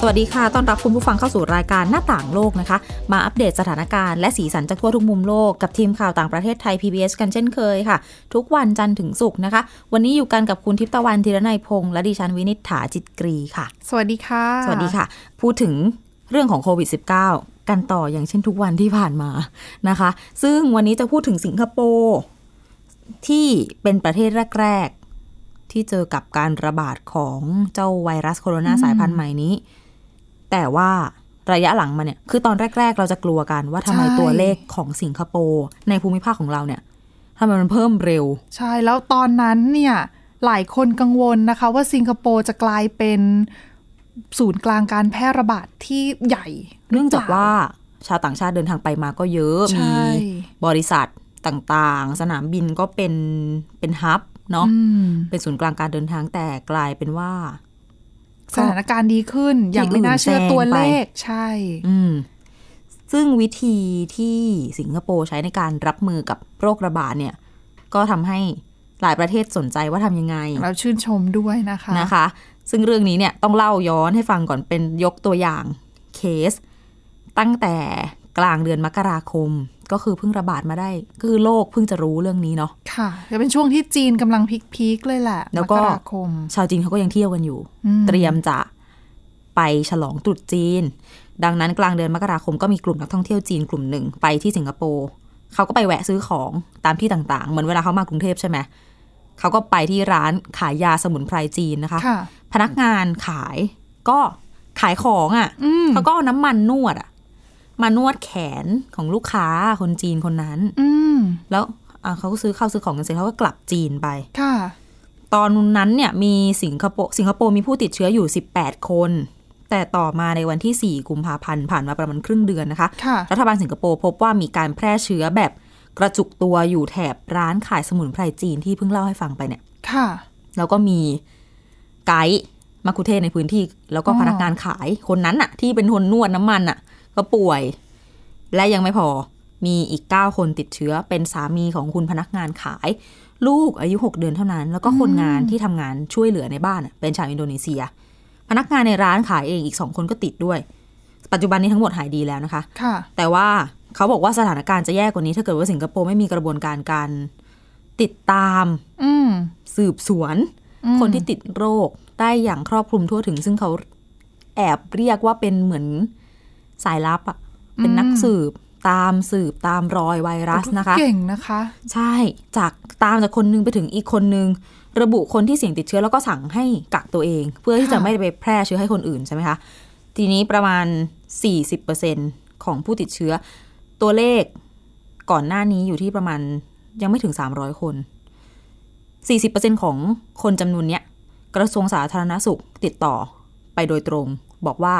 สวัสดีค่ะ ต้อนรับคุณผู้ฟังเข้าสู่รายการหน้าต่างโลกนะคะ มาอัปเดตสถานการณ์และสีสันจากทั่วทุกมุมโลกกับทีมข่าวต่างประเทศไทย PBS กันเช่นเคยค่ะ ทุกวันจันทร์ถึงศุกร์นะคะ วันนี้อยู่กันกับคุณทิพย์ตะวันธีรนัยพงษ์และดิฉันวินิษฐาจิตกรีค่ะ สวัสดีค่ะ สวัสดีค่ะ พูดถึงเรื่องของโควิด -19 กันต่ออย่างเช่นทุกวันที่ผ่านมานะคะ ซึ่งวันนี้จะพูดถึงสิงคโปร์ที่เป็นประเทศแรก ๆ ที่เจอกับการระบาดของเจ้าไวรัสโคโรนาสายพันธุ์ใหม่นี้ แต่ว่าระยะหลังมาเนี่ย คือตอนแรก ๆ เราจะกลัวกันว่าทำไมใช่ ตัวเลขของสิงคโปร์ในภูมิภาคของเราเนี่ยทำไมมันเพิ่มเร็ว ใช่แล้วตอนนั้นเนี่ยหลายคนกังวลนะคะ ว่าสิงคโปร์จะกลายเป็นศูนย์กลางการแพร่ระบาดที่ใหญ่เนื่องจากว่าชาวต่างชาติเดินทางไปมาก็เยอะใช่มีบริษัทต่างๆ สนามบินก็เป็นเป็นฮับเนาะ อืมเป็นศูนย์กลางการเดินทางแต่กลายเป็นว่า สถานการณ์ดีขึ้น อย่างไม่น่าเชื่อที่อื่นแซงตัวเลไปขใช่ อืมซึ่งวิธีที่สิงคโปร์ใช้ในการรับมือกับโรคระบาดเนี่ย ก็ทำให้หลายประเทศสนใจว่าทำยังไง เราชื่นชมด้วยนะคะนะคะ ซึ่งเรื่องนี้เนี่ยต้องเล่าย้อนให้ฟังก่อนเป็นยกตัวอย่างเคส ตั้งแต่ กลางเดือนมกราคม ก็คือเพิ่งระบาดมาได้ คือโลกเพิ่งจะรู้เรื่องนี้เนาะค่ะจะเป็นช่วงที่จีนกำลังพีคๆเลยแหละแล้วก็มราคมชาวจีนเขาก็ยังเที่ยวกันอยู่อืมเตรียมจะไปฉลองตรุษจีน ดังนั้นกลางเดือนมกราคมก็มีกลุ่มนักท่องเที่ยวจีนกลุ่มหนึ่งไปที่สิงคโปร์เขาก็ไปแวะซื้อของตามที่ต่างๆ เหมือนเวลาเขามากรุงเทพใช่ไหมเขาก็ไปที่ร้านขายยาสมุนไพรจีนนะคะค่ะพนักงานขายก็ขายของอะ่ะอืมเขาก็เอาน้ำมันนวดอะ่ะ มานวดแขนของลูกค้าคนจีนคนนั้น อืมแล้วอะเขาก็ซื้อข้าวซื้อของกันเสร็จเขาก็กลับจีนไปค่ะ ตอนนั้นเนี่ยมีสิงคโปร์สิงคโปร์มีผู้ติดเชื้ออยู่ 18 คน แต่ต่อมาในวันที่ 4 กุมภาพันธ์ผ่านมาประมาณครึ่งเดือนนะคะค่ะรัฐบาลสิงคโปร์พบว่ามีการแพร่เชื้อแบบกระจุกตัวอยู่แถบร้านขายสมุนไพรจีนที่เพิ่งเล่าให้ฟังไปเนี่ย ค่ะ แล้วก็มีไกด์มาคุเทศในพื้นที่ แล้วก็อ๋อพนักงานขายคนนั้นอะที่เป็นคนนวดน้ำมันอะ ก็ป่วย และยังไม่พอมีอีก 9 คนติดเชื้อเป็นสามีของคุณพนักงานขาย ลูกอายุ 6 เดือนเท่านั้น แล้วก็คนงานที่ทำงานช่วยเหลือในบ้านอะเป็นชาวอินโดนีเซีย พนักงานในร้านขายเองอีกสองคนก็ติดด้วย ปัจจุบันนี้ทั้งหมดหายดีแล้วนะคะค่ะ แต่ว่าเขาบอกว่าสถานการณ์จะแย่กว่านี้ ถ้าเกิดว่าสิงคโปร์ไม่มีกระบวนการการติดตามอืมสืบสวนอืมคนที่ติดโรคได้อย่างครอบคลุมทั่วถึง ซึ่งเขาแอบเรียกว่าเป็นเหมือน สายลับอะเป็นนักสืบตามสืบตามรอยไวรัสนะคะ เก่งนะคะ ใช่จากตามจากคนนึงไปถึงอีกคนนึง ระบุคนที่เสี่ยงติดเชื้อแล้วก็สั่งให้กักตัวเอง เพื่อที่จะค่ะไม่ไปแพร่เชื้อให้คนอื่นใช่ไหมคะ ทีนี้ประมาณ 40%ของผู้ติดเชื้อ ตัวเลขก่อนหน้านี้อยู่ที่ประมาณยังไม่ถึง 300 คน 40%ของคนจำนวนเนี้ยกระทรวงสาธารณสุขติดต่อไปโดยตรง บอกว่า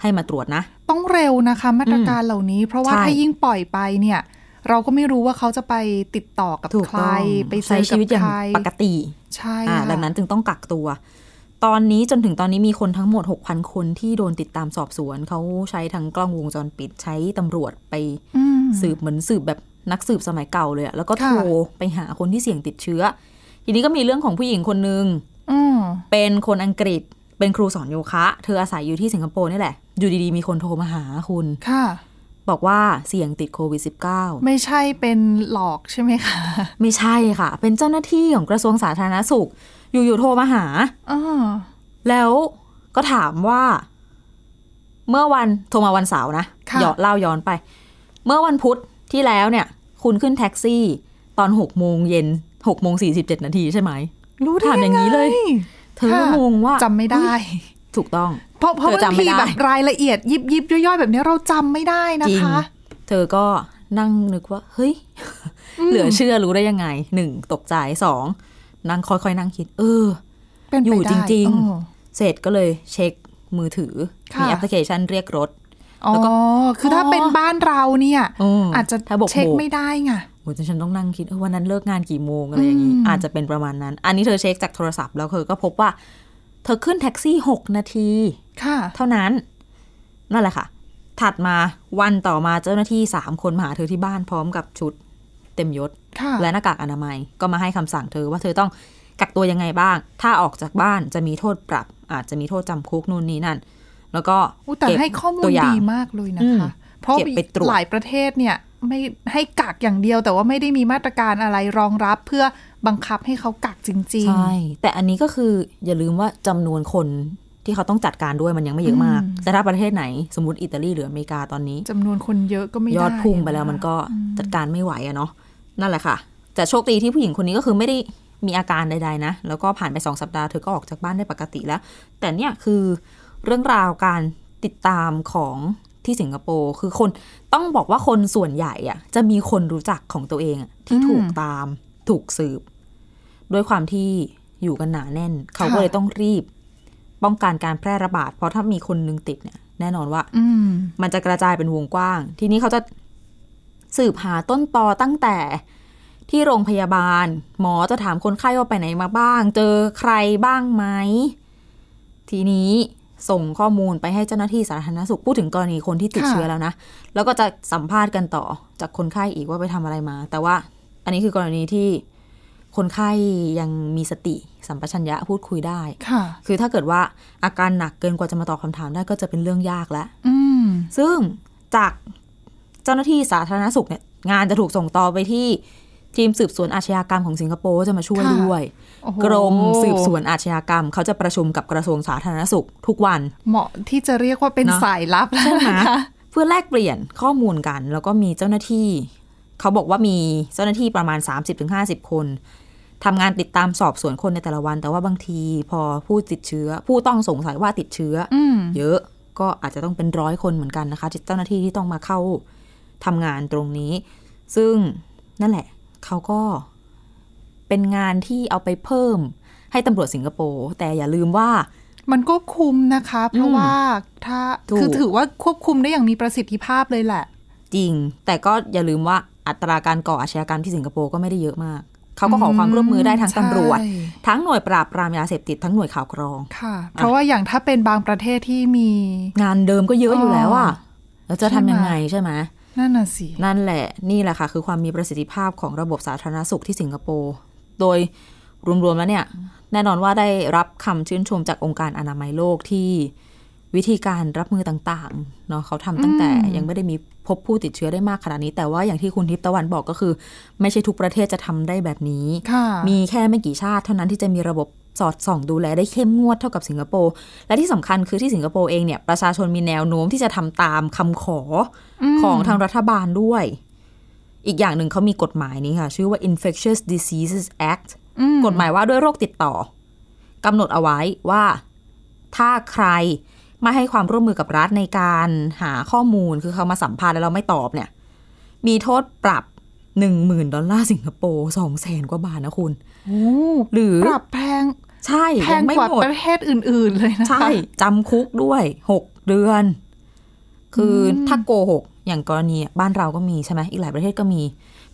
ให้มาตรวจนะ ต้องเร็วนะคะมาตรการเหล่านี้ เพราะว่าใช่ถ้ายิ่งปล่อยไปเนี่ย เราก็ไม่รู้ว่าเขาจะไปติดต่อกับถูกใครต้องไปเจใช้อชีกับวิตอย่างใครปกติ ใช่อ่าค่ะดังนั้นจึงต้องกักตัว ตอนนี้จนถึงตอนนี้มีคนทั้งหมด 6,000 คนที่โดนติดตามสอบสวน เขาใช้ทั้งกล้องวงจรปิดใช้ตำรวจไปอืมสืบเหมือนสืบแบบนักสืบสมัยเก่าเลยอะแล้วก็โทรค่ะไปหาคนที่เสี่ยงติดเชื้อ ทีนี้ก็มีเรื่องของผู้หญิงคนนึงอืมเป็นคนอังกฤษ เป็นครูสอนโยคะ เธออาศัยอยู่ที่สิงคโปร์นี่แหละ อยู่ดีๆ มีคนโทรมาหาคุณค่ะ บอกว่าเสี่ยงติดโควิด -19 ไม่ใช่เป็นหลอกใช่ไหมคะ ไม่ใช่ค่ะ เป็นเจ้าหน้าที่ของกระทรวงสาธารณสุข อยู่ๆโทรมาหาอ่าแล้วก็ถามว่า เมื่อวันโทรมาวันเสาร์นะค่ะย้อนเล่าย้อนไป เมื่อวันพุธที่แล้วเนี่ย คุณขึ้นแท็กซี่ ตอนหกโมงเย็นหกโมงสี่สิบเจ็ดนาทีใช่ไหมรู้ได้ถามอย่างนี้เลยไง เธอก็งงว่าจำไม่ได้ ถูกต้อง เพราะเพราะเธอบางจำไม่ทีได้แบบรายละเอียดยิบยิบย่อยๆ แบบนี้เราจำไม่ได้นะจริงคะ เธอก็นั่งนึกว่า เฮ้ย เหลือเชื่อรู้ได้ยังไงหนึ่งตกใจสองนั่งค่อยๆนั่งคิด เออเป็นไปอยู่ได้จริงๆเออเสร็จก็เลยเช็คมือถือค่ะมีแอปพลิเคชันเรียกรถอ๋อ แล้วก็คือถ้าอ๋อเป็นบ้านเราเนี่ยมอาจจะถ้าบอกเช็คโบกไม่ได้ไงโอ้ยฉันต้องนั่งคิดเออวันนั้นเลิกงานกี่โมงอะไรอย่างนี้อืมอาจจะเป็นประมาณนั้น อันนี้เธอเช็คจากโทรศัพท์แล้วเธอก็พบว่า เธอขึ้นแท็กซี่หกนาที ค่ะ เท่านั้น นั่นแหละค่ะ ถัดมาวันต่อมาเจ้าหน้าที่สามคนมาหาเธอที่บ้านพร้อมกับชุดเต็มยศค่ะและหน้ากากอนามัยก็มาให้คำสั่งเธอว่าเธอต้องกักตัวยังไงบ้าง ถ้าออกจากบ้านจะมีโทษปรับ อาจจะมีโทษจำคุกนู่นนี่นั่น แล้วก็อู้แต่เก็บให้ข้อมูตัลวอย่างดีมากเลยนะคะอืมเพราะเก็บไปตรวจหลายประเทศเนี่ยไม่ให้กักอย่างเดียวแต่ว่าไม่ได้มีมาตรการอะไรรองรับเพื่อบังคับให้เขากักจริงใช่ แต่อันนี้ก็คืออย่าลืมว่าจำนวนคนที่เขาต้องจัดการด้วยมันยังไม่เยอะมากอืมแต่ถ้าประเทศไหนสมมติอิตาลีหรืออเมริกาตอนนี้ๆจำนวนคนเยอะก็ไม่ได้ยอดพุ่งไปแล้วะมันก็จัดการไม่ไหวอะเนาะนั่นแหละค่ะ แต่โชคดีที่ผู้หญิงคนนี้ก็คือไม่ได้มีอาการใดๆนะ แล้วก็ผ่านไปสองสัปดาห์เธอก็ออกจากบ้านได้ปกติแล้ว แต่เนี่ยคือ เรื่องราวการติดตามของที่สิงคโปร์คือคนต้องบอกว่าคนส่วนใหญ่อะจะมีคนรู้จักของตัวเองอะที่ถูกตามถูกสืบ ด้วยความที่อยู่กันหนาแน่น เขาก็เลยต้องรีบ ป้องกันการแพร่ระบาด เพราะถ้ามีคนนึงติดเนี่ย แน่นอนว่า อืมมันจะกระจายเป็นวงกว้าง ทีนี้เขาจะสืบหาต้นตอตั้งแต่ที่โรงพยาบาล หมอจะถามคนไข้ว่าไปไหนมาบ้าง เจอใครบ้างไหมทีนี้ ส่งข้อมูลไปให้เจ้าหน้าที่สาธารณสุขพูดถึงกรณีคนที่ติดค่ะเชื้อแล้วนะ แล้วก็จะสัมภาษณ์กันต่อจากคนไข้อีกว่าไปทำอะไรมา แต่ว่าอันนี้คือกรณีที่คนไข้ยังมีสติสัมปชัญญะพูดคุยได้ค่ะ คือถ้าเกิดว่าอาการหนักเกินกว่าจะมาตอบคำถามได้ก็จะเป็นเรื่องยากแล้วอืมซึ่งจากเจ้าหน้าที่สาธารณสุขเนี่ยงานจะถูกส่งต่อไปที่ ทีมสืบสวนอาชญากรรมของสิงคโปร์จะมาช่วยค่ะด้วยโอ้โหกรมสืบสวนอาชญากรรม เขาจะประชุมกับกระทรวงสาธารณสุขทุกวัน เหมาะที่จะเรียกว่าเป็นเนอะสายลับแล้วใช่ไหมนะคะเพื่อแลกเปลี่ยนข้อมูลกัน แล้วก็มีเจ้าหน้าที่ เขาบอกว่ามีเจ้าหน้าที่ประมาณ 30-50 คนทำงานติดตามสอบสวนคนในแต่ละวัน แต่ว่าบางทีพอผู้ติดเชื้อ ผู้ต้องสงสัยว่าติดเชื้อออืมเยอะก็อาจจะต้องเป็นร้อยคนเหมือนกันนะคะเจ้าหน้าที่ที่ต้องมาเข้าทำงานตรงนี้ ซึ่งนั่นแหละ เขาก็เป็นงานที่เอาไปเพิ่มให้ตำรวจสิงคโปร์แต่อย่าลืมว่า มันก็คุมนะคะ เพราะอืมว่าถ้าถูกคือถือว่าควบคุมได้อย่างมีประสิทธิภาพเลยแหละ จริง แต่ก็อย่าลืมว่าอัตราการก่ออาชญากรรมที่สิงคโปร์ก็ไม่ได้เยอะมาก เขาก็ขอความร่วมมือได้ทั้งตำรวจใช่ทั้งหน่วยปราบปรามยาเสพติดทั้งหน่วยข่าวกรองค่ะ เพราะว่าอย่างถ้าเป็นบางประเทศที่มี งานเดิมก็เยอะอยู่แล้วอะแล้วจะใช่ไหมทำยังไงใช่ไหม นั่นน่ะสิ นั่นแหละนี่แหละค่ะ คือความมีประสิทธิภาพของระบบสาธารณสุขที่สิงคโปร์ โดยรวมๆแล้วเนี่ย แน่นอนว่าได้รับคำชื่นชมจากองค์การอนามัยโลกที่วิธีการรับมือต่างๆเนาะเขาทำตั้งแต่อืมยังไม่ได้มีพบผู้ติดเชื้อได้มากขนาดนี้ แต่ว่าอย่างที่คุณทิพย์ตะวันบอกก็คือ ไม่ใช่ทุกประเทศจะทำได้แบบนี้ค่ะมีแค่ไม่กี่ชาติเท่านั้นที่จะมีระบบ สอดส่องดูแลได้เข้มงวดเท่ากับสิงคโปร์ และที่สำคัญคือที่สิงคโปร์เองเนี่ยประชาชนมีแนวโน้มที่จะทำตามคำขออมของทางรัฐบาลด้วย อีกอย่างหนึ่งเขามีกฎหมายนี้ค่ะ ชื่อว่า Infectious Diseases Act อืมกฎหมายว่าด้วยโรคติดต่อกำหนดเอาไว้ว่า ถ้าใครไม่ให้ความร่วมมือกับรัฐในการหาข้อมูลคือเขามาสัมภาษณ์แล้วเราไม่ตอบเนี่ย มีโทษปรับหนึ่งหมื่นดอลลาร์สิงคโปร์สองแสนกว่าบาทนะคุณโอ้ หรือปรับแพงใช่แพยังงไม่กว่าหมดประเทศอื่น ๆ เลยนะคะใช่จำคุกด้วยหกเดือน คืออถ้าโกหก อย่างกรณีบ้านเราก็มีใช่ไหมอีกหลายประเทศก็มี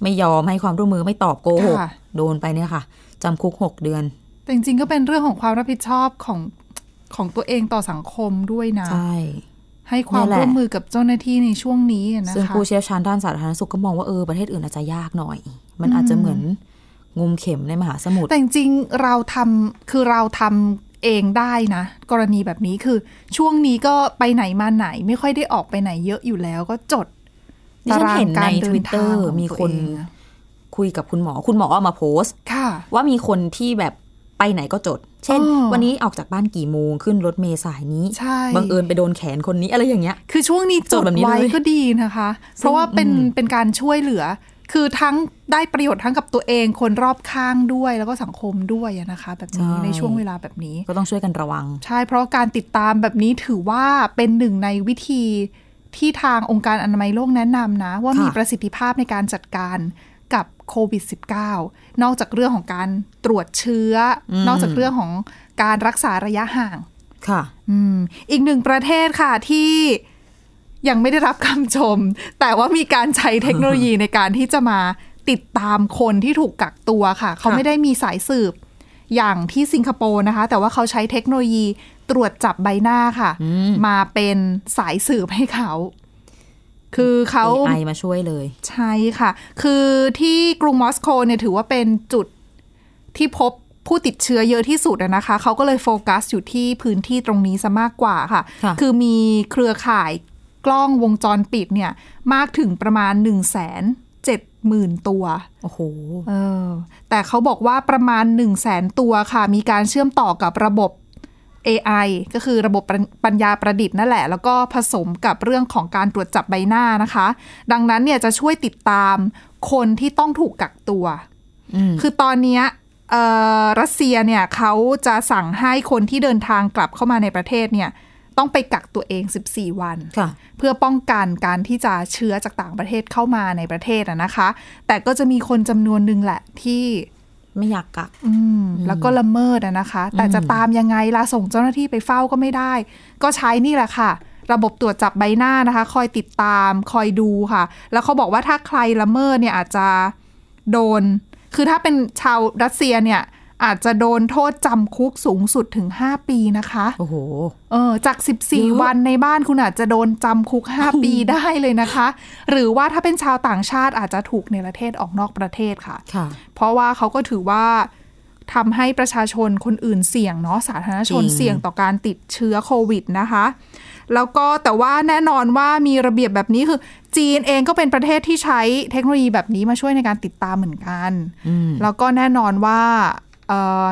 ไม่ยอมให้ความร่วมมือไม่ตอบโกหกค่ะโดนไปเนี่ยค่ะจำคุกหกเดือน แต่จริงๆก็เป็นเรื่องของความรับผิดชอบของของตัวเองต่อสังคมด้วยนะใช่ให้ความเนี่ยแหละร่วมมือกับเจ้าหน้าที่ในช่วงนี้อะนะซึ่งคะผู้เชี่ยวชาญด้านสาธารณสุขก็มองว่าเออประเทศอื่นอาจจะยากหน่อย มันอาจจะเหมือน งมเข็มในมหาสมุทรแต่จริงๆเราทำคือเราทำเองได้นะ กรณีแบบนี้คือช่วงนี้ก็ไปไหนมาไหนไม่ค่อยได้ออกไปไหนเยอะอยู่แล้วก็จดดิฉันเห็นในตารางการเดิน Twitter ทางของมีคนตัวเองอะคุยกับคุณหมอ คุณหมอเอามาโพสต์ค่ะว่ามีคนที่แบบไปไหนก็จด เช่นอ๋อวันนี้ออกจากบ้านกี่โมงขึ้นรถเมล์สายนี้ใช่บังเอิญไปโดนแขนคนนี้อะไรอย่างเงี้ย คือช่วงนี้จจดดแบบนี้ไว้เลยก็ดีนะคะ เพราะว่าเป็นอืมเป็นการช่วยเหลือ คือทั้งได้ประโยชน์ทั้งกับตัวเอง คนรอบข้างด้วยแล้วก็สังคมด้วยอะนะคะ แบบนี้ในช่วงเวลาแบบนี้ ก็ต้องช่วยกันระวัง ใช่ เพราะการติดตามแบบนี้ถือว่าเป็นหนึ่งในวิธีที่ทางองค์การอนามัยโลกแนะนำนะ ว่าค่ะมีประสิทธิภาพในการจัดการกับโควิด -19 นอกจากเรื่องของการตรวจเชื้ออมนอกจากเรื่องของการรักษาระยะห่าง ค่ะอืมอีกหนึ่งประเทศค่ะที่ ยังไม่ได้รับคำชม แต่ว่ามีการใช้เทคโนโลยีในการที่จะมาติดตามคนที่ถูกกักตัวค่ะ เขาไม่ได้มีสายสืบอย่างที่สิงคโปร์นะคะ แต่ว่าเขาใช้เทคโนโลยีตรวจจับใบหน้าค่ะอืมมาเป็นสายสืบให้เขา คือเขา AI มาช่วยเลย ใช่ค่ะ คือที่กรุงมอสโกเนี่ยถือว่าเป็นจุดที่พบผู้ติดเชื้อเยอะที่สุดอะนะคะ เขาก็เลยโฟกัสอยู่ที่พื้นที่ตรงนี้ซะมากกว่าค่ะค่ะคือมีเครือข่าย กล้องวงจรปิดเนี่ยมากถึงประมาณ1นึ่งแสนเจ็ดหมื่นตัว โอ้โหเออแต่เขาบอกว่าประมาณ 1 0 0 0 0แสนตัวค่ะ มีการเชื่อมต่อกับระบบ AI ก็คือระบบปัญปัญญาประดิษฐ์นั่นแหละ แล้วก็ผสมกับเรื่องของการตรวจจับใบหน้านะคะ ดังนั้นเนี่ยจะช่วยติดตามคนที่ต้องถูกกักตัวอืมคือตอนเนี้ยเอ่อรัสเซียเนี่ยเขาจะสั่งให้คนที่เดินทางกลับเข้ามาในประเทศเนี่ย ต้องไปกักตัวเอง 14 วันค่ะเพื่อป้องกันการที่จะเชื้อจากต่างประเทศเข้ามาในประเทศอะนะคะ แต่ก็จะมีคนจำนวนหนึ่งแหละที่ไม่อยากกักอืมแล้วก็ละเมิดอะนะคะ แต่จะตามยังไงล่ะส่งเจ้าหน้าที่ไปเฝ้าก็ไม่ได้ ก็ใช้นี่แหละค่ะ ระบบตรวจจับใบหน้านะคะ คอยติดตาม คอยดูค่ะ แล้วเขาบอกว่าถ้าใครละเมิดเนี่ยอาจจะโดน คือถ้าเป็นชาวรัสเซียเนี่ย อาจจะโดนโทษจำคุกสูงสุดถึง 5 ปีนะคะ โอ้โห เออ จากเยอะ14 วันในบ้านคุณอาจจะโดนจำคุก 5 ปีได้เลยนะคะ หรือว่าถ้าเป็นชาวต่างชาติอาจจะถูกในประเทศออกนอกประเทศค่ะค่ะเพราะว่าเขาก็ถือว่าทำให้ประชาชนคนอื่นเสี่ยงเนาะสาธารณชนจริงเสี่ยงต่อการติดเชื้อโควิดนะคะ แล้วก็แต่ว่าแน่นอนว่ามีระเบียบแบบนี้คือ จีนเองก็เป็นประเทศที่ใช้เทคโนโลยีแบบนี้มาช่วยในการติดตามเหมือนกันอืมแล้วก็แน่นอนว่าเอ่อ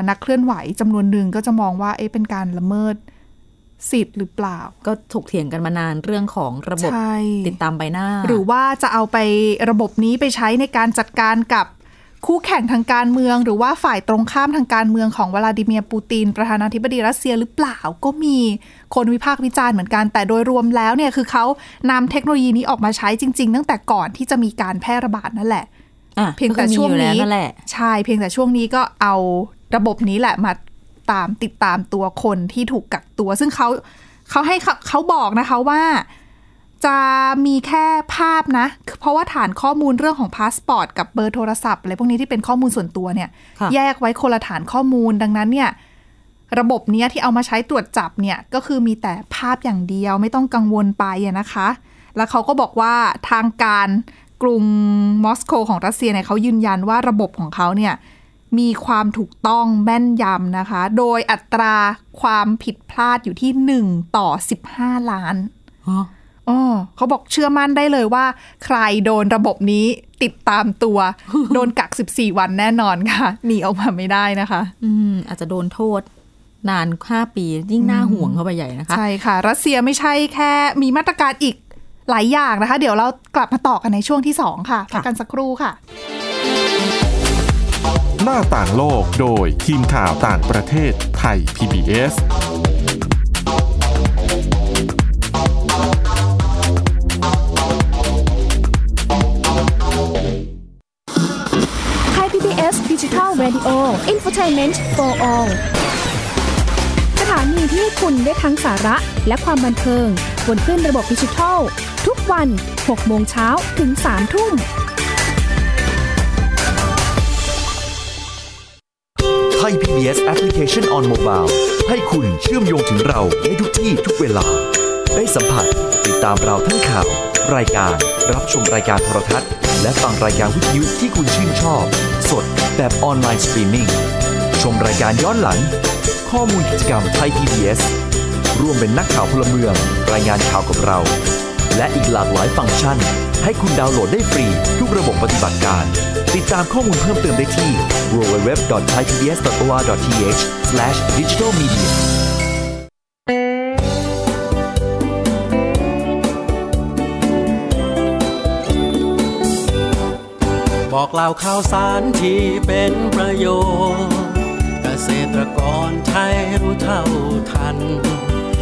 นักเคลื่อนไหวจำนวนหนึ่งก็จะมองว่าเอ๊ะเป็นการละเมิดสิทธิ์หรือเปล่า ก็ถกเถียงกันมานานเรื่องของระบบใช่ติดตามใบหน้า หรือว่าจะเอาไประบบนี้ไปใช้ในการจัดการกับคู่แข่งทางการเมือง หรือว่าฝ่ายตรงข้ามทางการเมืองของวลาดิเมียร์ปูติน ประธานาธิบดีรัสเซียหรือเปล่าก็มีคนวิพากษ์วิจารณ์เหมือนกัน แต่โดยรวมแล้วเนี่ยคือเขานำเทคโนโลยีนี้ออกมาใช้จริง ๆ ตั้งแต่ก่อนที่จะมีการแพร่ระบาดนั่นแหละอะ เพียงแต่ก็คือมีช่วงอยู่แล้วนี้นั่นแหละใช่เพียงแต่ช่วงนี้ก็เอาระบบนี้แหละมาตามติดตามตัวคนที่ถูกกักตัว ซึ่งเขาเขาให้เขาเขาบอกนะคะว่า จะมีแค่ภาพนะ เพราะว่าฐานข้อมูลเรื่องของพาสปอร์ตกับเบอร์โทรศัพท์อะไรพวกนี้ที่เป็นข้อมูลส่วนตัวเนี่ยค่ะแยกไว้คนละฐานข้อมูลดังนั้นเนี่ย ระบบเนี้ยที่เอามาใช้ตรวจจับเนี่ย ก็คือมีแต่ภาพอย่างเดียวไม่ต้องกังวลไปอะนะคะ แล้วเขาก็บอกว่าทางการ กรุงมอสโกของรัสเซียเนี่ยเขายืนยันว่าระบบของเขาเนี่ยมีความถูกต้องแม่นยำนะคะ โดยอัตราความผิดพลาดอยู่ที่ 1 ต่อ 15 ล้านอ๋ออ๋อเขาบอกเชื่อมั่นได้เลยว่า ใครโดนระบบนี้ติดตามตัว โดนกัก 14 วันแน่นอนค่ะ หนีออกมาไม่ได้นะคะ อืม อาจจะโดนโทษนานห้าปี ยิ่งน่าห่วงเข้าไปใหญ่นะคะ ใช่ค่ะ รัสเซียไม่ใช่แค่มีมาตรการอีก หลายอย่างนะคะ เดี๋ยวเรากลับมาต่อกันในช่วงที่ 2 ค่ะพักกันสักครู่ค่ะ หน้าต่างโลกโดยทีมข่าวต่างประเทศไทย PBS ไทย PBS Digital Radio Infotainment for All สถานีที่ให้คุณได้ทั้งสาระและความบันเทิง บนขึ้นระบบดิจิทัล ทุกวัน 6 โมงเช้าถึง 3 ทุ่มไทย PBS Application on Mobile ให้คุณเชื่อมโยงถึงเราในทุกที่ทุกเวลา ได้สัมผัสติดตามเราทั้งข่าว รายการ รับชมรายการโทรทัศน์ และฟังรายการวิทยุที่คุณชื่นชอบ สดแบบออนไลน์สตรีมมิ่งชมรายการย้อนหลัง ข้อมูลกิจกรรมไทย PBS ร่วมเป็นนักข่าวพลเมือง รายงานข่าวกับเรา และอีกหลากหลายฟังก์ชัน ให้คุณดาวน์โหลดได้ฟรี ทุกระบบปฏิบัติการ ติดตามข้อมูลเพิ่มเติมได้ที่ www.thaipbs.or.th/digitalmedia บอกเล่าข่าวสารที่เป็นประโยชน์ เกษตรกรไทยรู้เท่าทัน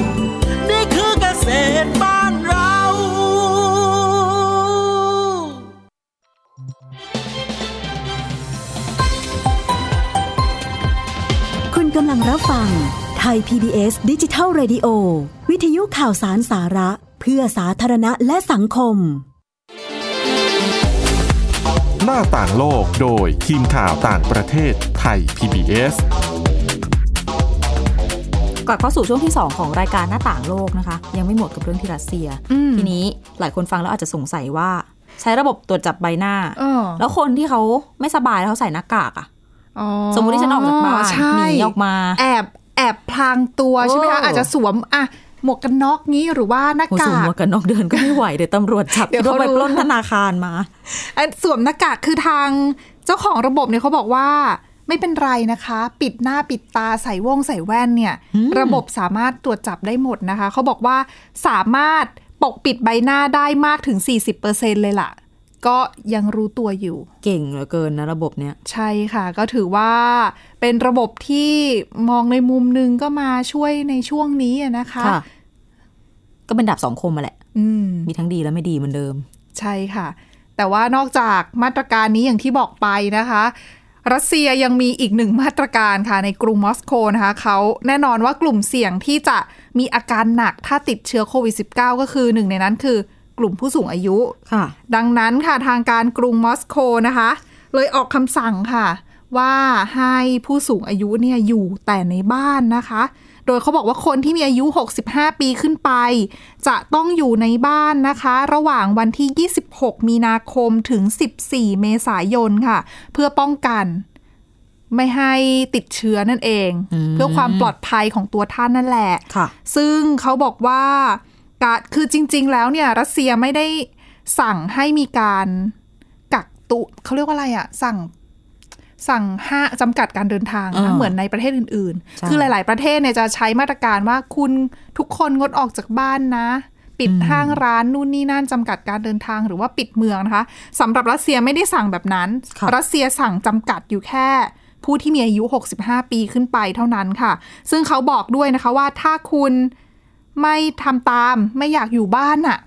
รา รับฟัง ไทย PBS ดิจิทัล Radio วิทยุข่าวสารสาระ เพื่อสาธารณะและสังคม หน้าต่างโลกโดยทีมข่าวต่างประเทศไทย PBS กลับเข้าสู่ช่วงที่ 2 ของรายการหน้าต่างโลกนะคะ ยังไม่หมดกับเรื่องที่รัสเซียอืมทีนี้หลายคนฟังแล้วอาจจะสงสัยว่า ใช้ระบบตรวจจับใบหน้าเออแล้วคนที่เขาไม่สบายแล้วเขาใส่หน้ากากอะอ๋อ สมมุติที่ฉันออกจากบ้านใช่หนีออกมา แอบแอบพลางตัวใช่ไหมคะโอ้อาจจะสวมอะหมวกกันน็อกนี้หรือว่าหน้าโอ้สูงกากหมวกกันนอกเดินก็ไม่ไหวเดี๋ยวตำรวจจับเดี๋ยวคิว่าเขาไปรู้ปล้นธนาคารมาอันสวมหน้ากากคือทางเจ้าของระบบเนี่ยเขาบอกว่าไม่เป็นไรนะคะ ปิดหน้าปิดตาใส่ว่องใส่แว่นเนี่ย ระบบสามารถตรวจจับได้หมดนะคะ เขาบอกว่าสามารถปกปิดใบหน้าได้มากถึง 40%เลยล่ะ ก็ยังรู้ตัวอยู่ เก่งเหลือเกินนะระบบเนี้ยใช่ค่ะ ก็ถือว่าเป็นระบบที่มองในมุมหนึงก็มาช่วยในช่วงนี้อะนะคะค่ะก็เป็นดาบสองคมมาแหละอืมมีทั้งดีและไม่ดีเหมือนเดิม ใช่ค่ะ แต่ว่านอกจากมาตรการนี้อย่างที่บอกไปนะคะรัสเซียยังมีอีกหนึ่งมาตรการค่ะในกรุงมอสโกนะคะเขาแน่นอนว่ากลุ่มเสี่ยงที่จะมีอาการหนักถ้าติดเชื้อโควิด -19 ก็คือหนึ่งในนั้นคือ กลุ่มผู้สูงอายุค่ะ ดังนั้นค่ะทางการกรุงมอสโกนะคะ เลยออกคำสั่งค่ะ ว่าให้ผู้สูงอายุเนี่ยอยู่แต่ในบ้านนะคะ โดยเขาบอกว่าคนที่มีอายุ 65 ปีขึ้นไป จะต้องอยู่ในบ้านนะคะ ระหว่างวันที่ 26 มีนาคมถึง 14 เมษายนค่ะ เพื่อป้องกันไม่ให้ติดเชื้อนั่นเองอืมเพื่อความปลอดภัยของตัวท่านนั่นแหละค่ะซึ่งเขาบอกว่า การคือจริง ๆ แล้วเนี่ย รัสเซียไม่ได้สั่งให้มีการกักตุเขาเรียกว่าอะไรอะสั่งสั่งห้าจำกัดการเดินทางอ่านะเหมือนในประเทศอื่นใช่ๆคือหลาย ๆ ประเทศเนี่ยจะใช้มาตรการว่าคุณทุกคนงดออกจากบ้านนะ ปิดห้างร้านนู่นนี่นั่นจำกัดการเดินทางหรือว่าปิดเมืองนะคะสำหรับรัสเซียไม่ได้สั่งแบบนั้นค่ะรัสเซียสั่งจำกัดอยู่แค่ผู้ที่มีอายุ 65 ปีขึ้นไปเท่านั้นค่ะ ซึ่งเขาบอกด้วยนะคะว่าถ้าคุณ ไม่ทำตามไม่อยากอยู่บ้านน่ะ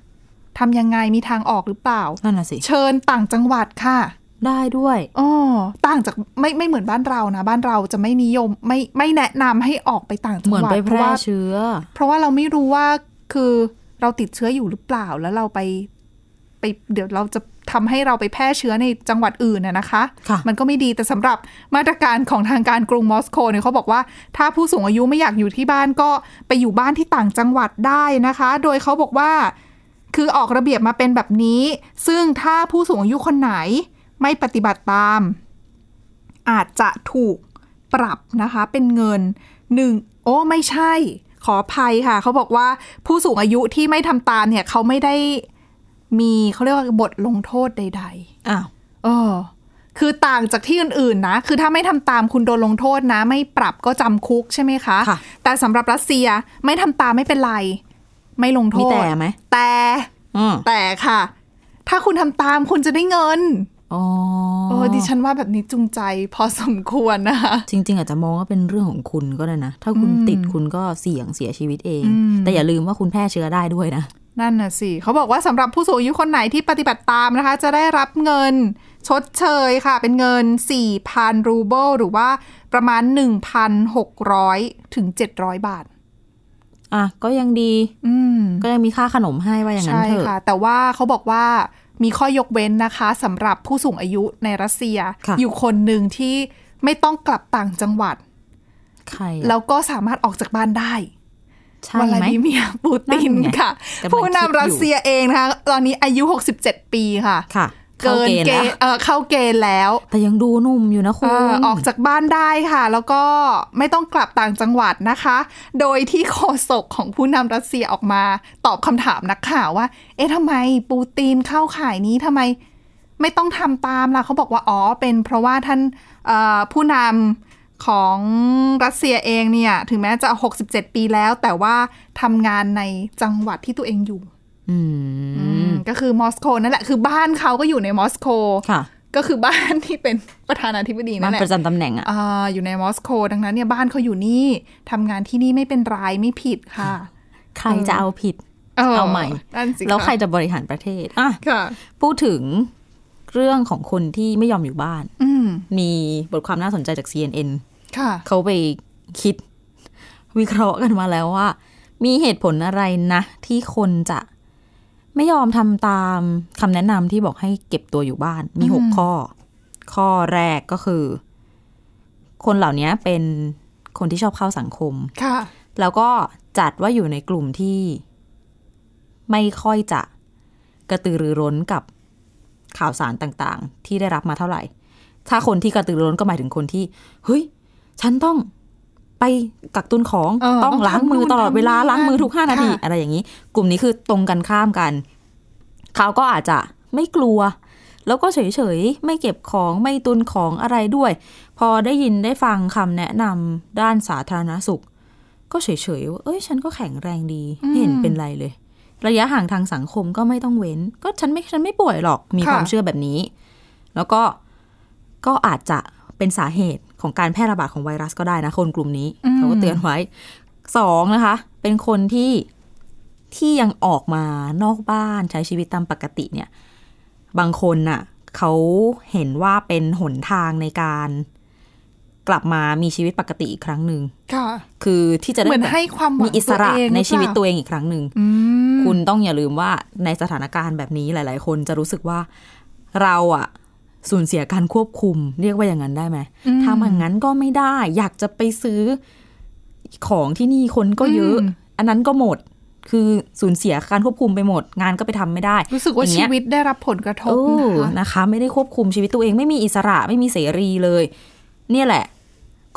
ทำยังไงมีทางออกหรือเปล่านั่นน่ะสิเชิญต่างจังหวัดค่ะ ได้ด้วยอ๋อต่างจากไม่ไม่เหมือนบ้านเรานะ บ้านเราจะไม่นิยมไม่ไม่แนะนำให้ออกไปต่างจังเหมือนหวัดไปเพแพราะร่ว่าเชื้อ เพราะว่าเราไม่รู้ว่าคือเราติดเชื้ออยู่หรือเปล่าแล้วเราไป ไปเดี๋ยวเราจะทำให้เราไปแพร่เชื้อในจังหวัดอื่นน่ะนะคะค่ะมันก็ไม่ดีแต่สำหรับมาตรการของทางการกรุงมอสโกเนี่ยเขาบอกว่า ถ้าผู้สูงอายุไม่อยากอยู่ที่บ้านก็ไปอยู่บ้านที่ต่างจังหวัดได้นะคะ โดยเขาบอกว่าคือออกระเบียบมาเป็นแบบนี้ ซึ่งถ้าผู้สูงอายุคนไหนไม่ปฏิบัติตาม อาจจะถูกปรับนะคะ เป็นเงินหนึ่งโอ้ไม่ใช่ ขออภัยค่ะ เขาบอกว่าผู้สูงอายุที่ไม่ทำตามเนี่ยเขาไม่ได้ มีเขาเรียกว่าบทลงโทษใดๆอ้าวเออ คือต่างจากที่อื่นๆนะ คือถ้าไม่ทำตามคุณโดนลงโทษนะ ไม่ปรับก็จำคุกใช่ไหมคะค่ะแต่สำหรับรัสเซียไม่ทำตามไม่เป็นไร ไม่ลงโทมีษแต่ไหม แต่อืมแต่ค่ะ ถ้าคุณทำตามคุณจะได้เงินอ๋อโอ้ดิฉันว่าแบบนี้จูงใจพอสมควรนะคะ จริง ๆ อาจจะมองว่าเป็นเรื่องของคุณก็ได้นะ ถ้าคุณอืมติดคุณก็เสี่ยงเสียชีวิตเองอืมแต่อย่าลืมว่าคุณแพร่เชื้อได้ด้วยนะ นั่นน่ะสิเขาบอกว่าสำหรับผู้สูงอายุคนไหนที่ปฏิบัติตามนะคะ จะได้รับเงินชดเชยค่ะ เป็นเงิน 4,000 รูเบิลหรือว่าประมาณ 1,600 ถึง 700 บาท อะ ก็ยังดีอืมก็ยังมีค่าขนมให้ว่าอย่างนั้นใช่เถอะค่ะ แต่ว่าเขาบอกว่ามีข้อยกเว้นนะคะสำหรับผู้สูงอายุในรัสเซียค่ะอยู่คนหนึ่งที่ไม่ต้องกลับต่างจังหวัดใครอะแล้วก็สามารถออกจากบ้านได้ใช่ วลาไหมดิเมียร์ปูตินนั่นไงค่ะกำลังผู้คิดอยู่นำรัสเซียเองนะคะตอนนี้อายุ 67 ปีค่ะค่ะเข้าเกินเกณฑ์เกแล้วณฑ์เออเข้าเกณฑ์แล้ว แต่ยังดูหนุ่มอยู่นะคุเอณอออกจากบ้านได้ค่ะ แล้วก็ไม่ต้องกลับต่างจังหวัดนะคะ โดยที่โฆษกของผู้นำรัสเซียออกมา ตอบคำถามนักข่าวว่า เอ๊ะทำไมปูตินเข้าข่ายนี้ทำไมไม่ต้องทำตามล่ะเขาบอกว่าอ๋อเป็นเพราะว่าท่านเอ่อผู้นำ ของรัสเซียเองเนี่ย ถึงแม้จะ 67 ปีแล้ว แต่ว่าทำงานในจังหวัดที่ตัวเองอยู่อืมก็คือมอสโกนั่นแหละ คือบ้านเขาก็อยู่ในมอสโกค่ะก็คือบ้านที่เป็นประธานาธิบดีมันั่นนแหละประจำตำแหน่งอะอ่าอยู่ในมอสโกดังนั้นเนี่ยบ้านเขาอยู่นี่ทำงานที่นี่ไม่เป็นไรไม่ผิดค่ะ ใครจะเอาผิดเอาใหม่นั่นสิะแล้วใครจะบริหารประเทศอะค่ะพูดถึง เรื่องของคนที่ไม่ยอมอยู่บ้านอืมมีบทความน่าสนใจจาก CNN ค่ะเขาไปคิดวิเคราะห์กันมาแล้วว่า มีเหตุผลอะไรนะ ที่คนจะไม่ยอมทำตามคำแนะนำที่บอกให้เก็บตัวอยู่บ้าน มีหกอืมข้อ ข้อแรกก็คือ คนเหล่านี้เป็นคนที่ชอบเข้าสังคม ค่ะ แล้วก็จัดว่าอยู่ในกลุ่มที่ ไม่ค่อยจะกระตือรือร้นกับ ข่าวสารต่างๆ ที่ได้รับมาเท่าไหร่ ถ้าคนที่กระตือรือร้นก็หมายถึงคนที่ เฮ้ย ฉันต้องไปกักตุนของเออต้องต้องล้างมือทำนู่นตลอดเวลาทำนี่ล้างมือทุกห้านาทีค่ะอะไรอย่างนี้ กลุ่มนี้คือตรงกันข้ามกัน เขาก็อาจจะไม่กลัว แล้วก็เฉยๆ ไม่เก็บของไม่ตุนของอะไรด้วย พอได้ยินได้ฟังคำแนะนำด้านสาธารณสุข ก็เฉยๆว่าเอ้ย ฉันก็แข็งแรงดีไม่เห็นเป็นไรเลย ระยะห่างทางสังคมก็ไม่ต้องเว้น ก็ฉันไม่ฉันไม่ป่วยหรอกมีค่ะความเชื่อแบบนี้ แล้วก็ก็อาจจะเป็นสาเหตุของการแพร่ระบาดของไวรัสก็ได้นะคนกลุ่มนี้เขาก็เตือนไว้สองนะคะ เป็นคนที่ที่ยังออกมานอกบ้านใช้ชีวิตตามปกติเนี่ย บางคนน่ะเขาเห็นว่าเป็นหนทางในการ กลับมามีชีวิตปกติอีกครั้งหนึ่งค่ะ คือที่จะได้เหมือนให้ความหวังมีอิสระตัวเองในชีวิตหรือเปล่าตัวเองอีกครั้งหนึ่งอืมคุณต้องอย่าลืมว่าในสถานการณ์แบบนี้หลาย ๆ คนจะรู้สึกว่าเราอะสูญเสียการควบคุม เรียกว่าอย่างนั้นได้ไหมอืมถ้ามันงั้นก็ไม่ได้ อยากจะไปซื้อของที่นี่คนก็เยอะอืมอันนั้นก็หมดคือสูญเสียการควบคุมไปหมด งานก็ไปทำไม่ได้ รู้สึกว่าอย่งชีเงี้ยวิตได้รับผลกระทบเออนะคะนะคะ ไม่ได้ควบคุมชีวิตตัวเองไม่มีอิสระไม่มีเสรีเลย เนี่ยแหละ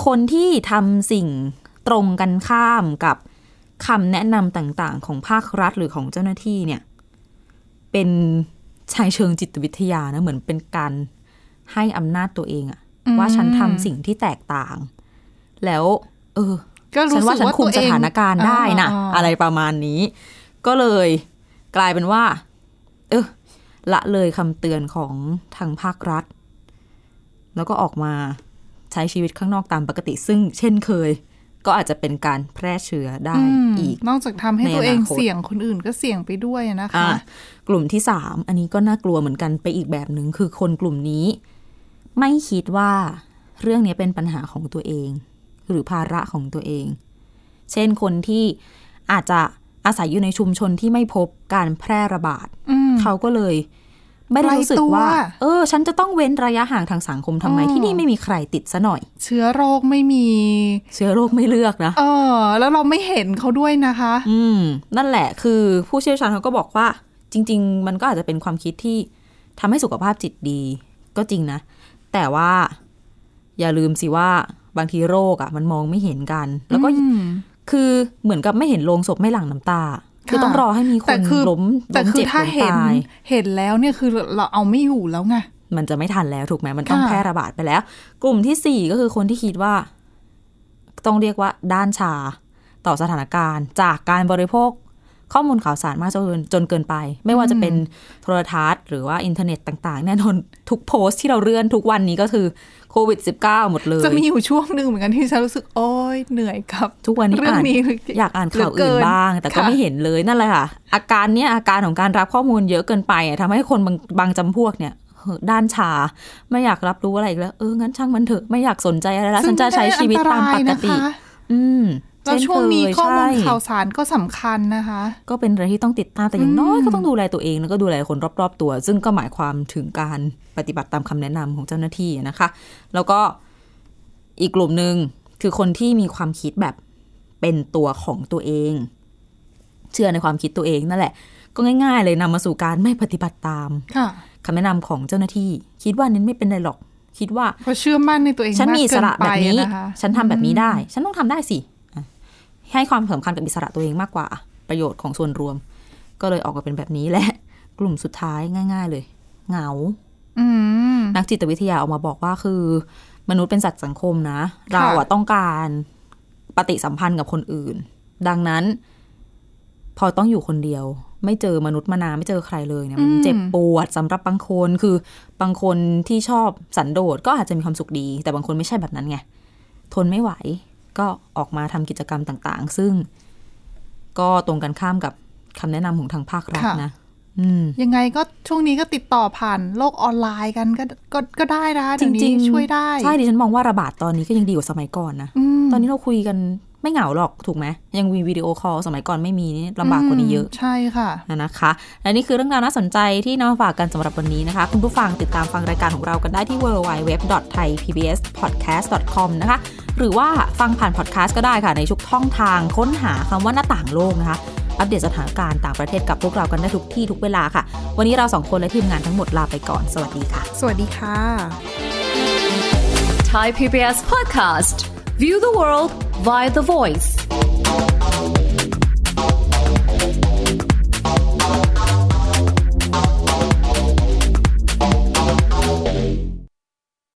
คนที่ทำสิ่งตรงกันข้ามกับคำแนะนำต่างๆ ของภาครัฐหรือของเจ้าหน้าที่เนี่ย เป็นชายเชิงจิตวิทยานะเหมือนเป็นการให้อำนาจตัวเองอะอืมว่าฉันทำสิ่งที่แตกต่าง แล้ว เออก็ฉัรู้นสึว่ากฉันว่าคุมตัวสเองถานการณ์ได้นะาๆอะไรประมาณนี้ ก็เลยกลายเป็นว่า เออละเลยคำเตือนของทางภาครัฐ แล้วก็ออกมาใช้ชีวิตข้างนอกตามปกติ ซึ่งเช่นเคย ก็อาจจะเป็นการแพร่เชื้อได้มอีก นอกจากทำให้ในตัวเองอนาคตเสี่ยงคนอื่นก็เสี่ยงไปด้วยนะคะอะกลุ่มที่สามอันนี้ก็น่ากลัวเหมือนกันไปอีกแบบหนึ่งคือคนกลุ่มนี้ ไม่คิดว่าเรื่องนี้เป็นปัญหาของตัวเอง หรือภาระของตัวเอง เช่นคนที่อาจจะอาศัยอยู่ในชุมชนที่ไม่พบการแพร่ระบาดอืมเขาก็เลย ไม่ได้รู้สึกว่าไกลตัวเออ ฉันจะต้องเว้นระยะห่างทางสังคมทำไมอ๋อที่นี่ไม่มีใครติดซะหน่อย เชื้อโรคไม่มี เชื้อโรคไม่เลือกนะเออ แล้วเราไม่เห็นเขาด้วยนะคะ อืม นั่นแหละคือผู้เชี่ยวชาญเขาก็บอกว่า จริง ๆ มันก็อาจจะเป็นความคิดที่ทำให้สุขภาพจิตดี ก็จริงนะ แต่ว่าอย่าลืมสิว่าบางทีโรคอะ่ะ มันมองไม่เห็นกัน แล้วก็อืมคือเหมือนกับไม่เห็นโลงศพไม่หลั่งน้ำตา คือค่ะต้องรอให้มีคแต่นคือล้มแต่ล้มคือเจ็บถ้าล้มเห็นตายเห็นแล้วเนี่ยคือเราเอาไม่อยู่แล้วไงมันจะไม่ทันแล้วถูกไหมมันต้องค่ะแพร่ระบาดไปแล้ว กลุ่มที่สี่ก็คือคนที่คิดว่า ต้องเรียกว่าด้านชาต่อสถานการณ์ จากการบริโภค ข้อมูลข่าวสารมากจนจนเกินไป ไม่ว่าจะเป็นโทรทัศน์ หรือว่าอินเทอร์เน็ตต่างๆ แน่นอนทุกโพสต์ที่เราเลื่อนทุกวันนี้ก็คือโควิด -19 หมดเลย จะมีอยู่ช่วงหนึ่งเหมือนกันที่ฉันรู้สึก โอ๊ยเหนื่อยกับ ทุกวันนี้อ่านเรื่องนี้อยากอ่านข่าวอื่นบ้างเหลือเกิน แต่ก็ค่ะไม่เห็นเลยนั่นแหละค่ะ อาการเนี้ยอาการของการรับข้อมูลเยอะเกินไปอะทำให้คนบางบางจำพวกเนี่ยเฮ้อด้านชา ไม่อยากรับรู้อะไรอีกแล้ว เอองั้นช่างมันเถอะไม่อยากสนใจอะไรแล้วฉันจะใช้ชีวิตตามปกติซึ่งไม่ได้อันตรายนะคะอืม แล้วเช่ช่วงนี้เคยข้อมูลใช่ข่าวสารก็สำคัญนะคะ ก็เป็นอะไรที่ต้องติดตามแต่อย่างน้อยอืมก็ต้องดูแลตัวเองแล้วก็ดูแลคนรอบ ๆ ตัว ซึ่งก็หมายความถึงการปฏิบัติตามคำแนะนำของเจ้าหน้าที่นะคะ แล้วก็อีกกลุ่มหนึ่งคือคนที่มีความคิดแบบเป็นตัวของตัวเอง เชื่อในความคิดตัวเองนั่นแหละ ก็ง่ายๆ เลยนำมาสู่การไม่ปฏิบัติตามค่ะคำแนะนำของเจ้าหน้าที่ คิดว่านั้นไม่เป็นไรหรอก คิดว่าเพราะเชื่อมั่นในตัวเองฉันมีากอิสระเกิแบบนี้ไปนะคะฉันทำแบบนี้ได้ ฉันต้องทำได้สิอะ ให้ความสำคัญกับอิสระตัวเองมากกว่า ประโยชน์ของส่วนรวม ก็เลยออกมาเป็นแบบนี้และ กลุ่มสุดท้ายง่าย ๆ เลย เหงาอืมนักจิตวิทยาออกมาบอกว่าคือ มนุษย์เป็นสัตว์สังคมนะ เราอะต้องการปฏิสัมพันธ์กับคนอื่น ดังนั้น พอต้องอยู่คนเดียว ไม่เจอมนุษย์มานานไม่เจอใครเลยเนี่ยมันอืมเจ็บปวดสำหรับบางคนคือบางคนที่ชอบสันโดษก็อาจจะมีความสุขดี แต่บางคนไม่ใช่แบบนั้นไงทนไม่ไหว ก็ออกมาทำกิจกรรมต่าง ๆ ซึ่งก็ตรงกันข้ามกับคำแนะนำของทางภาครัฐนะอืมยังไงก็ช่วงนี้ก็ติดต่อผ่านโลกออนไลน์กันก็ก็ก็ได้นะจเดี๋ยวรินี้งๆช่วยได้ ใช่ดิฉันมองว่าระบาดตอนนี้ก็ยังดีกว่าสมัยก่อนนะมตอนนี้เราคุยกันไม่เหงาหรอกถูกไหมยังมีวิดีโอคอลสมัยก่อนไม่มีนี่ลำบากกว่านี้เยอะ ใช่ค่ะนะคะ และนี่คือเรื่องราวน่าสนใจที่นำมาฝากกันสำหรับวันนี้นะคะ คุณผู้ฟังติดตามฟังรายการของเรากันได้ที่ www.thaipbspodcast.com นะคะ หรือว่าฟังผ่านพอดแคสต์ก็ได้ค่ะ ในทุกช่องทางค้นหาคำว่าหน้าต่างโลกนะคะ อัปเดตสถานการณ์ต่างประเทศกับพวกเรากันได้ทุกที่ทุกเวลาค่ะ วันนี้เราสองคนและทีมงานทั้งหมดลาไปก่อน สวัสดีค่ะ สวัสดีค่ะ Thai PBS podcast. View the world via the voice.